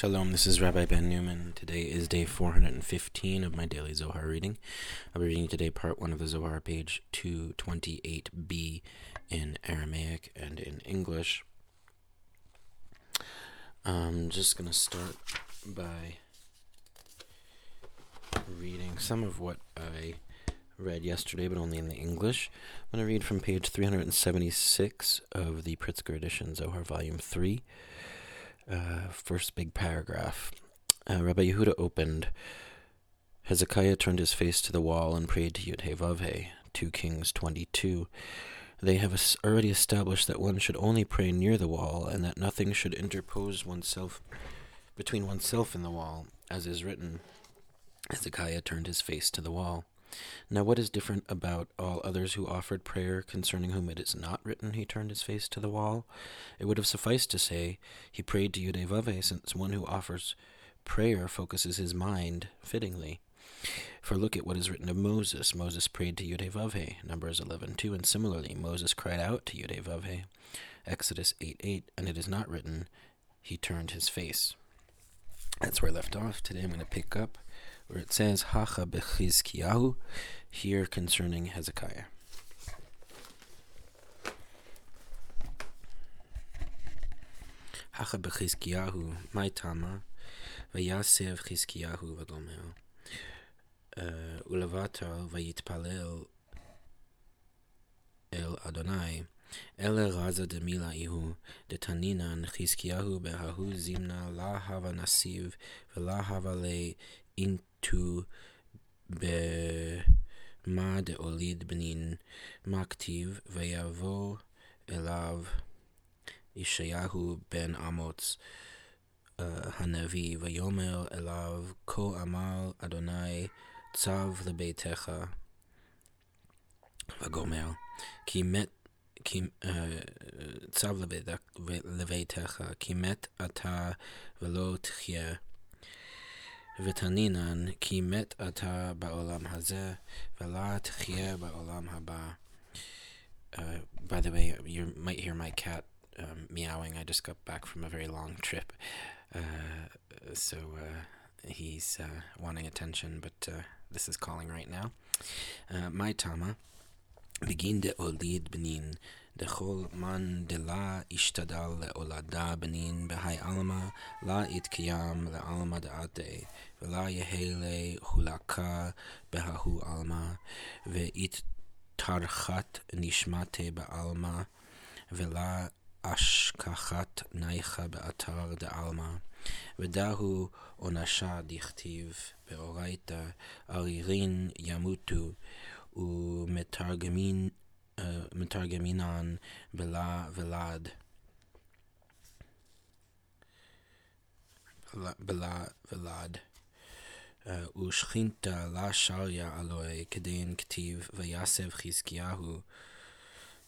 Shalom, this is Rabbi Ben Newman. Today is day 415 of my daily Zohar reading. I'll be reading today part 1 of the Zohar, page 228b in Aramaic and in English. I'm just going to start by reading some of what I read yesterday, but only in the English. I'm going to read from page 376 of the Pritzker edition, Zohar, volume 3 uh, first big paragraph. Uh, Rabbi Yehuda opened. Hezekiah turned his face to the wall and prayed to Yud 2 Kings 22. They have already established that one should only pray near the wall and that nothing should interpose oneself between oneself and the wall, as is written. Hezekiah turned his face to the wall. Now, what is different about all others who offered prayer concerning whom it is not written he turned his face to the wall? It would have sufficed to say he prayed to Yudevave, since one who offers prayer focuses his mind fittingly. For look at what is written of Moses. Moses prayed to Yudevave, Numbers 11.2, and similarly Moses cried out to Yudevave, Exodus 8 8, and it is not written he turned his face. That's where I left off. Today I'm going to pick up where it says Hacha bechizkiyahu, here concerning Hezekiah. Hacha bechizkiyahu, my tama, vayasev chizkiyahu v'adomeo ulavato uh, vayitpalel el Adonai, el raza de mila ihu, de taninan chizkiyahu behahu zimna la hava nasiv, vela במה דאוליד בנין, מה כתיב, ויבוא אליו ישעיהו בן אמוץ הנביא, ויאמר אליו, כה אמר אדוני צו לביתך, וגומר, כי מת כי, צו לביתך, כי מת אתה ולא תחיה. ותנינן כי מת אתה בעולם הזה, ולא תחיה בעולם הבא. Uh, by the way, you might hear my cat um, meowing. I just got back from a very long trip, uh, so uh, he's uh, wanting attention, but uh, this is calling right now. Uh, my Tama, De olid benin דכל מן דלה השתדל להולדה בנין בהי עלמא, לה יתקיים לעלמא דעתי, ולה יהא להולקה בההו עלמא, ויתרחת נשמתי בעלמא, ולה אשכחת נייך באתר דעלמא. ודהו עונשה דכתיב באורייתא, ערירין ימותו, ומתרגמין מתרגמינן בלה. בלה ולד. ושכינתה לה שריה אלוהי כדין כתיב ויסב חזקיהו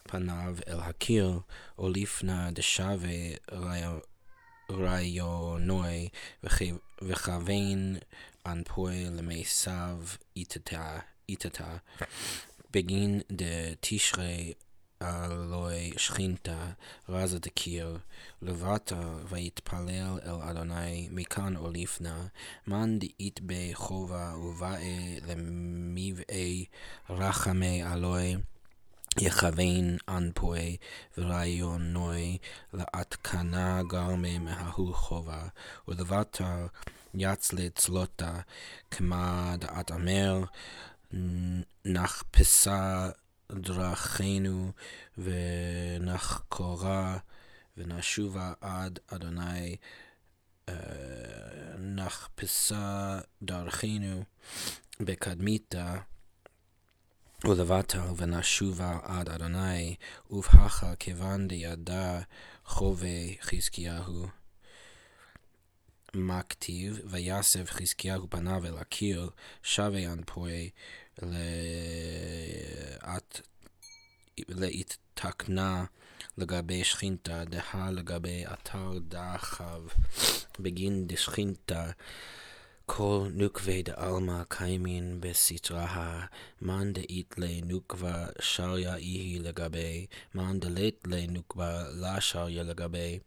פניו אל הקיר או לפנה דשווה רעיונוי וכוון אנפוי למסיו איתתה איתתה, בגין דה תשרי אלוהי שכינתה רזה דקיר, לבטה ויתפלל אל אדוני מכאן אוליפנה, מן דאית בי חובה ובאי למבעי רחמי אלוהי. יכוון אנפוי ורעיונוי להתקנה גרמי מההוא חובה, ולבטה יצלה צלותה, כמה דעת אמר, נחפשה דרכינו ונחקורה ונשובה עד אדוני נחפשה דרכינו בקדמיתה ולבטל ונשובה עד אדוני ובהכה כיוון דידע חובי חזקיהו מה כתיב ויסב חזקיהו פניו אל הקיר שווה אנפוי לאת, להתקנה לגבי שכינתה, דהה לגבי אתר דחב בגין דשכינתה. כל נוקבי דעלמא קיימין בסתרה, מן דאית לנוקבה שריה איהי לגבי, מן דלית לנוקבה לה שריה לגבי.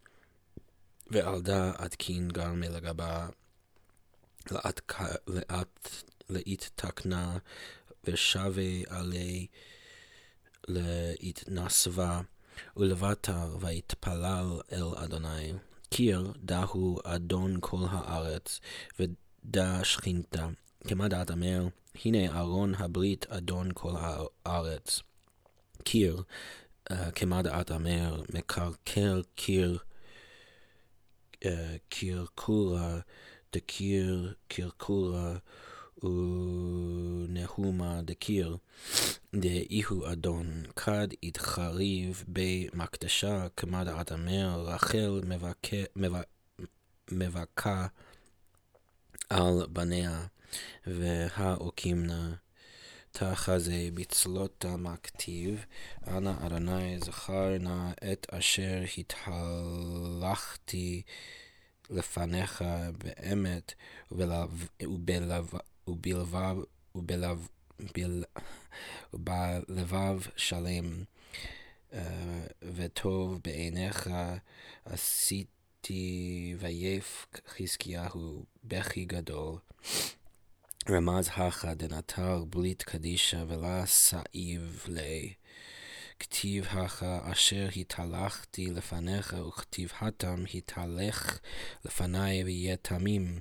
ועלדה אתקין גרמי לגבה לאית תקנה ושווה עלי להתנסבה ולבטר ויתפלל אל אדוני. קיר דהו אדון כל הארץ ודה שכינתה. כמה דעת אמר, הנה ארון הברית אדון כל הארץ. קיר, כמה דעת אמר, מקרקר קיר אה, קירקורה, דקיר, קירקורה, ונהומה דקיר, דאיהו אדון, כד התחריב בי מקדשה, כמד אדמר, רחל מבכה, על בניה, והאוקימנה. תחזה בצלותה מכתיב, אנא אדוני זכר נא את אשר התהלכתי לפניך באמת ובלבב ובלבב שלם וטוב בעיניך עשיתי ויף חזקיהו בכי גדול רמז הכה דנתר בליט קדישה ולה סעיב לי. כתיב הכה אשר התהלכתי לפניך וכתיב התם התהלך לפניי ויהיה תמים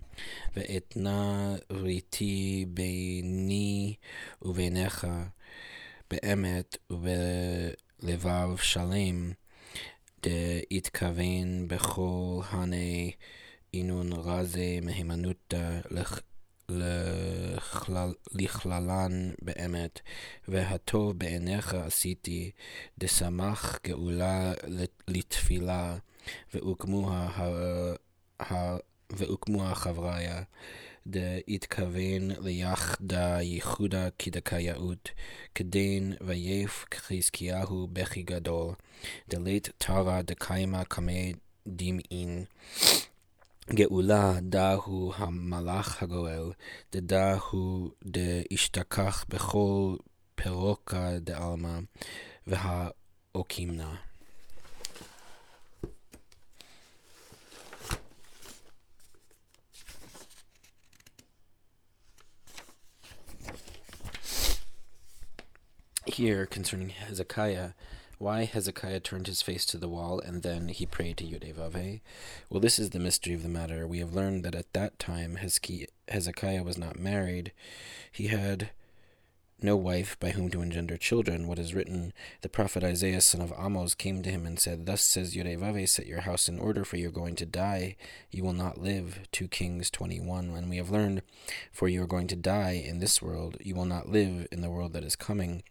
ואתנה ריתי ביני וביניך באמת ובלבב שלם דהתכוון בכל הנה אינון רזה מהימנותא לכללן באמת, והטוב בעיניך עשיתי, דשמח גאולה לתפילה, והוקמו החבריה, דהתכוון ליחדה ייחודה כדקאיות, כדין ויף חזקיהו בכי גדול, דלית תרא דקיימה קמי דמעין. גאולה דהו המלאך הגואל, דדהו דאשתכח בכל פירוקה דעלמא והאוקימנה. Here, concerning Hezekiah, why Hezekiah turned his face to the wall and then he prayed to Yudevave? Well, this is the mystery of the matter. We have learned that at that time Hezekiah was not married. He had no wife by whom to engender children. What is written, the prophet Isaiah, son of Amos, came to him and said, Thus says Yudevave, set your house in order, for you are going to die. You will not live. 2 Kings 21. And we have learned, for you are going to die in this world. You will not live in the world that is coming.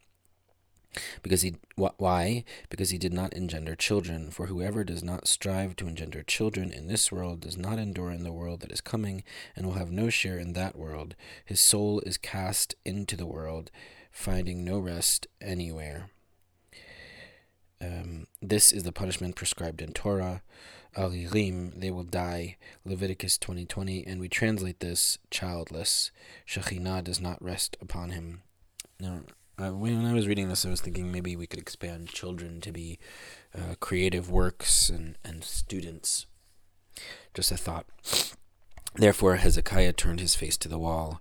Because he wh- why? Because he did not engender children. For whoever does not strive to engender children in this world does not endure in the world that is coming, and will have no share in that world. His soul is cast into the world, finding no rest anywhere. Um, this is the punishment prescribed in Torah. Alirim, they will die. Leviticus 20:20, and we translate this childless. Shekhinah does not rest upon him. Now, uh, when I was reading this, I was thinking maybe we could expand children to be uh, creative works and, and students. Just a thought. Therefore, Hezekiah turned his face to the wall.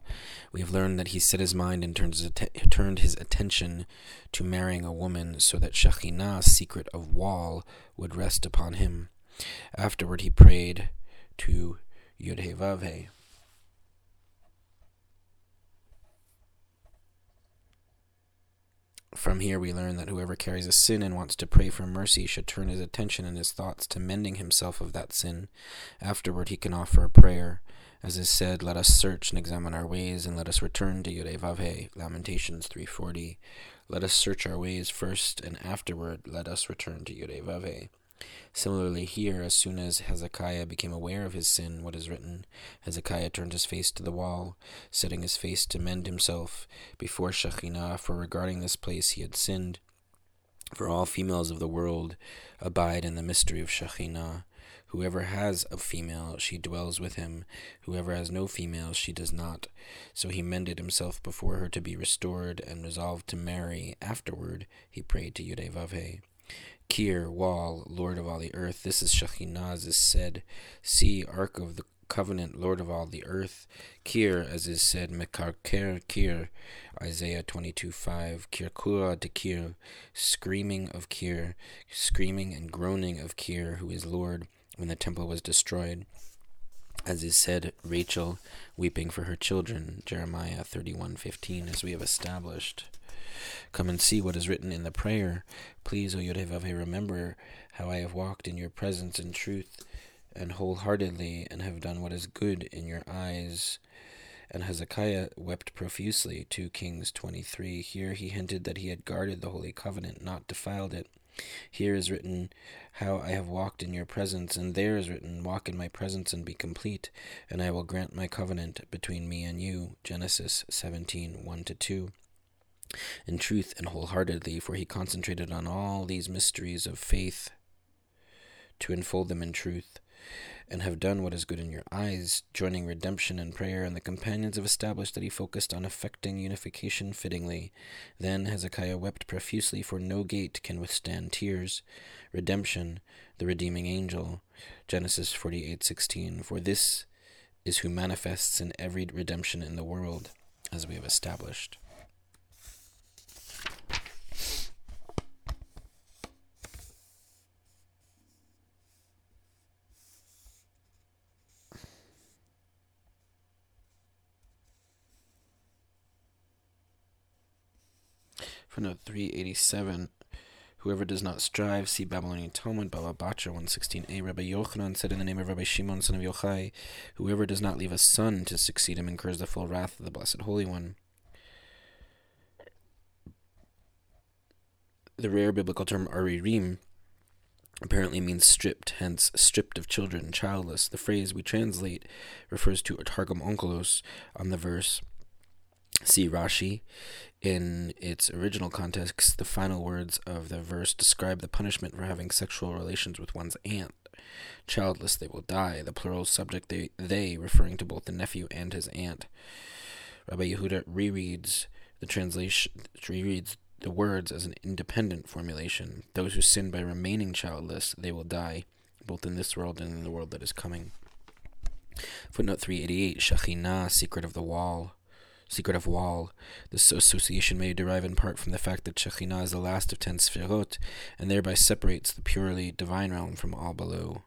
We have learned that he set his mind and turned his, att- turned his attention to marrying a woman so that Shekhinah's secret of wall would rest upon him. Afterward, he prayed to Yudhevavhe. From here, we learn that whoever carries a sin and wants to pray for mercy should turn his attention and his thoughts to mending himself of that sin. Afterward, he can offer a prayer. As is said, let us search and examine our ways, and let us return to Yudevavhe, Lamentations 3.40. Let us search our ways first, and afterward let us return to Yudevavhe. Similarly, here, as soon as Hezekiah became aware of his sin, what is written, Hezekiah turned his face to the wall, setting his face to mend himself before Shekhinah, for regarding this place he had sinned. For all females of the world abide in the mystery of Shekhinah. Whoever has a female, she dwells with him. Whoever has no female, she does not. So he mended himself before her to be restored, and resolved to marry. Afterward, he prayed to Yudevavhe. Kir, wall, Lord of all the earth. This is Shekhinah, as is said. See, Ark of the covenant, Lord of all the earth. Kir, as is said, Mekarker Kir, Isaiah 22 5. Kirkura de Kir, screaming of Kir, screaming and groaning of Kir, who is Lord, when the temple was destroyed. As is said, Rachel weeping for her children, Jeremiah 31:15, as we have established. Come and see what is written in the prayer. Please, O Yodhevave, remember how I have walked in your presence in truth and wholeheartedly, and have done what is good in your eyes. And Hezekiah wept profusely. 2 Kings 23. Here he hinted that he had guarded the holy covenant, not defiled it. Here is written, How I have walked in your presence, and there is written, Walk in my presence and be complete, and I will grant my covenant between me and you. Genesis 17 1 2 in truth and wholeheartedly, for he concentrated on all these mysteries of faith to unfold them in truth, and have done what is good in your eyes, joining redemption and prayer, and the companions have established that he focused on effecting unification fittingly. Then Hezekiah wept profusely, for no gate can withstand tears. Redemption, the redeeming angel. Genesis 48:16. For this is who manifests in every redemption in the world, as we have established. Footnote 387. Whoever does not strive, see Babylonian Talmud, Baba Batra 116a. Rabbi Yochanan said in the name of Rabbi Shimon, son of Yochai, Whoever does not leave a son to succeed him incurs the full wrath of the Blessed Holy One. The rare biblical term aririm apparently means stripped, hence stripped of children, childless. The phrase we translate refers to a Targum Onkelos on the verse. See Rashi in its original context, the final words of the verse describe the punishment for having sexual relations with one's aunt. Childless they will die, the plural subject they, they referring to both the nephew and his aunt. Rabbi Yehuda rereads the translation rereads the words as an independent formulation. Those who sin by remaining childless, they will die, both in this world and in the world that is coming. Footnote 388 Shekhinah, secret of the wall secret of wall. This association may derive in part from the fact that Shekhinah is the last of ten Sfirot, and thereby separates the purely divine realm from all below.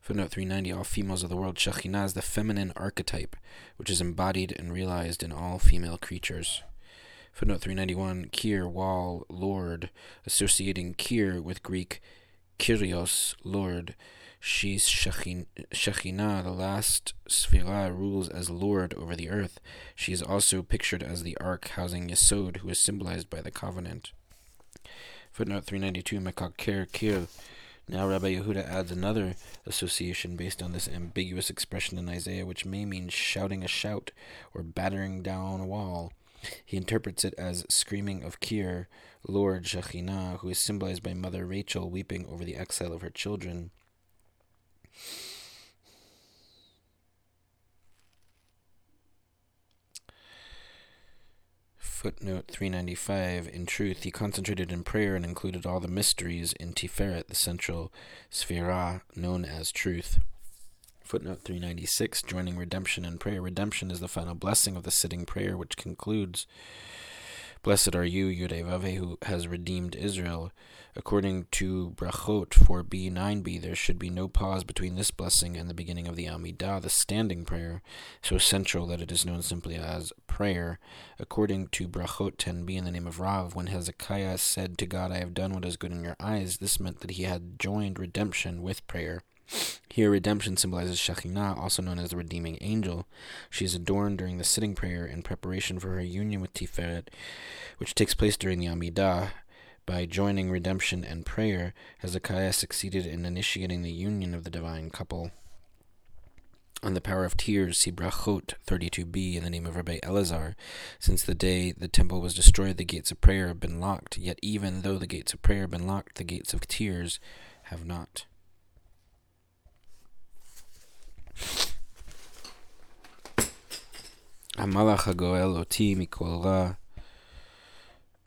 Footnote 390 All females of the world, Shekhinah is the feminine archetype, which is embodied and realized in all female creatures. Footnote 391 Kir, wall, Lord, associating Kir with Greek Kyrios, Lord She's Shekhinah, the last Sphira, rules as Lord over the earth. She is also pictured as the ark housing Yesod, who is symbolized by the covenant. Footnote 392 Mekaker Kir. Now Rabbi Yehuda adds another association based on this ambiguous expression in Isaiah, which may mean shouting a shout or battering down a wall. He interprets it as screaming of Kir, Lord Shekhinah, who is symbolized by Mother Rachel weeping over the exile of her children. Footnote 395 In truth, he concentrated in prayer and included all the mysteries in Tiferet, the central sphera known as truth. Footnote 396 Joining redemption and prayer. Redemption is the final blessing of the sitting prayer, which concludes Blessed are you, Yudevave, who has redeemed Israel. According to Brachot 4b 9b, there should be no pause between this blessing and the beginning of the Amidah, the standing prayer, so central that it is known simply as prayer. According to Brachot 10b, in the name of Rav, when Hezekiah said to God, I have done what is good in your eyes, this meant that he had joined redemption with prayer. Here, redemption symbolizes Shekhinah, also known as the redeeming angel. She is adorned during the sitting prayer in preparation for her union with Tiferet, which takes place during the Amidah. By joining redemption and prayer, Hezekiah succeeded in initiating the union of the divine couple. On the power of tears, see Brachot 32b in the name of Rabbi Elazar. Since the day the temple was destroyed, the gates of prayer have been locked. Yet, even though the gates of prayer have been locked, the gates of tears have not. המלאך הגואל אותי מכל רע,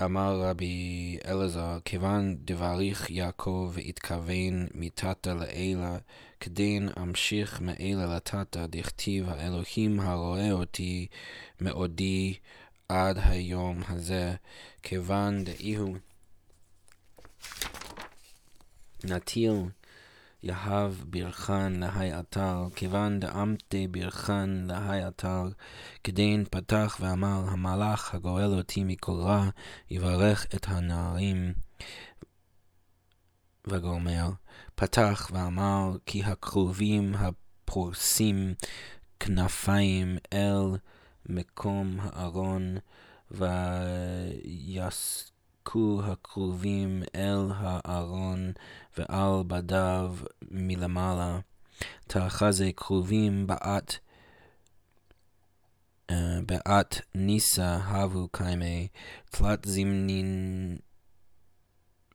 אמר רבי אלעזר, כיוון דבריך יעקב והתכוון מתתא לעילה, כדין אמשיך מעילה לתתא, דכתיב האלוהים הרואה אותי מעודי עד היום הזה, כיוון דאיהו נטיל יהב ברכן להי אתר, כיוון דאמתי ברכן להי אתר, כדין פתח ואמר, המלאך הגואל אותי מכל רע, יברך את הנערים. וגומר, פתח ואמר, כי הכרובים הפורסים כנפיים אל מקום הארון, ויס... כו הכרובים אל הארון ועל בדיו מלמעלה. תאחזי כרובים בעת בעת ניסה הבו קיימי, תלת זמנין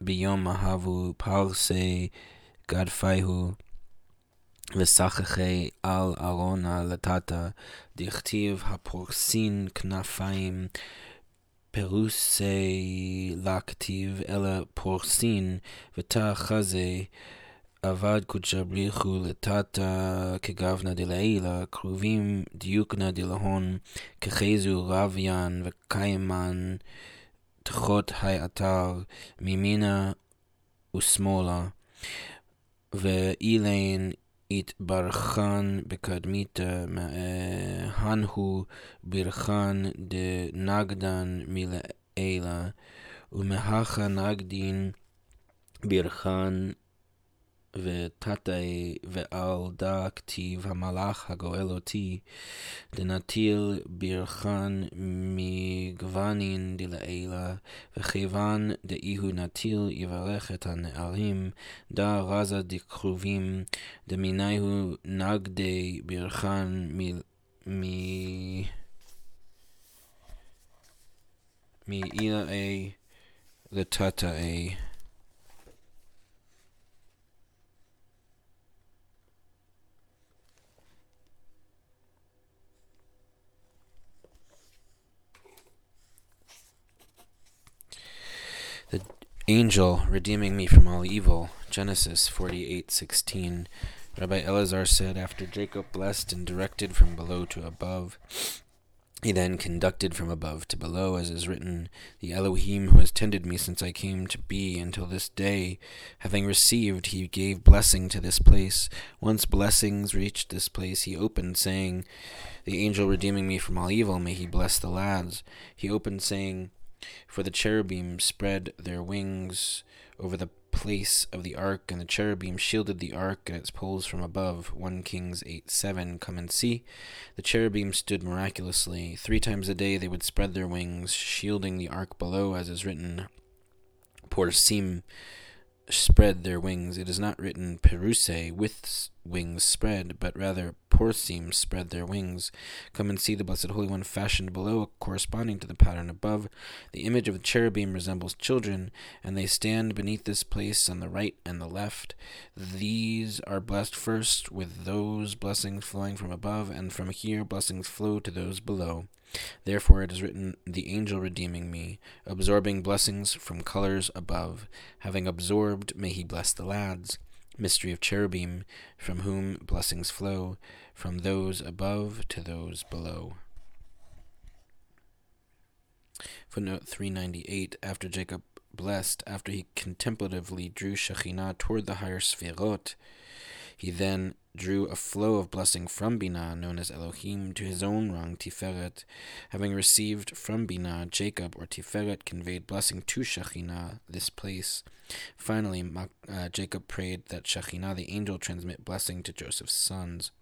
ביום הבו פרסי גדפייהו וסחכי על ארונה לטאטה, דכתיב הפורסין כנפיים פירוסי לכתיב, אלא פורסין, ותא חזה, אבד קודשא בריחו לטאטא כגבנא דלעילא, קרובים דיוקנא דלהון, כחזו רביין וקיימן, תחות היי אתר, מימינה ושמאלה, ואילן התברכן בקדמיתא, הנו ברכן דנגדן מלעילה, ומהכה נגדין ברכן ותתאי ועל דא כתיב המלאך הגואל אותי, דנטיל ברכן מגוונין דלעילה, וכיוון דאיהו נטיל יברך את הנערים, דא רזה דקרובים, דמיניהו נגדי ברכן מ... מאילאי לטאטאי. the angel redeeming me from all evil. Genesis 48:16. Rabbi Elazar said, after Jacob blessed and directed from below to above, he then conducted from above to below, as is written, The Elohim who has tended me since I came to be until this day, having received, he gave blessing to this place. Once blessings reached this place, he opened, saying, The angel redeeming me from all evil, may he bless the lads. He opened, saying, for the cherubim spread their wings over the place of the ark, and the cherubim shielded the ark and its poles from above. 1 Kings 8 7. Come and see. The cherubim stood miraculously. Three times a day they would spread their wings, shielding the ark below, as is written. Porsim spread their wings. It is not written perusei with wings spread, but rather porsim spread their wings. Come and see the Blessed Holy One fashioned below, corresponding to the pattern above. The image of the cherubim resembles children, and they stand beneath this place on the right and the left. These are blessed first with those blessings flowing from above, and from here blessings flow to those below. Therefore it is written, The angel redeeming me, absorbing blessings from colors above. Having absorbed, may he bless the lads. Mystery of cherubim, from whom blessings flow, from those above to those below. Footnote 398 After Jacob blessed, after he contemplatively drew Shekhinah toward the higher Sfirot, he then drew a flow of blessing from Binah, known as Elohim, to his own rung, Tiferet. Having received from Binah, Jacob, or Tiferet, conveyed blessing to Shekhinah, this place. Finally, uh, Jacob prayed that Shekhinah, the angel, transmit blessing to Joseph's sons.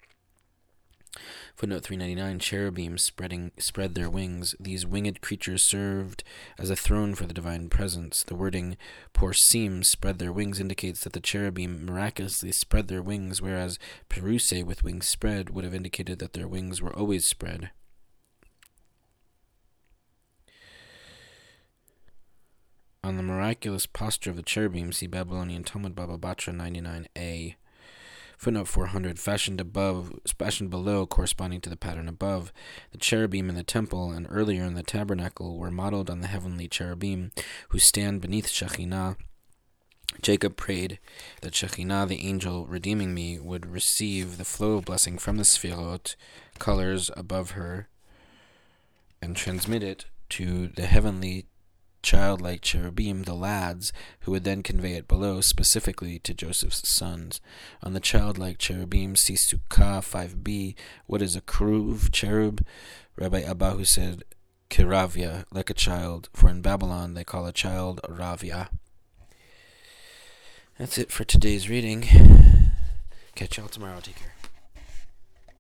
Footnote 399 Cherubim spreading, spread their wings. These winged creatures served as a throne for the divine presence. The wording porsim spread their wings indicates that the cherubim miraculously spread their wings, whereas perusei with wings spread would have indicated that their wings were always spread. On the miraculous posture of the cherubim, see Babylonian Talmud Baba Batra 99a. Footnote 400 fashioned above, fashioned below, corresponding to the pattern above. The cherubim in the temple and earlier in the tabernacle were modeled on the heavenly cherubim who stand beneath Shekhinah. Jacob prayed that Shekhinah, the angel redeeming me, would receive the flow of blessing from the Sfirot, colors above her, and transmit it to the heavenly childlike cherubim, the lads, who would then convey it below, specifically to Joseph's sons. On the childlike cherubim, see Sukkah 5b. What is a kruv, cherub? Rabbi Abahu said, Kiravia, like a child, for in Babylon they call a child ravia. That's it for today's reading. Catch y'all tomorrow. Take care.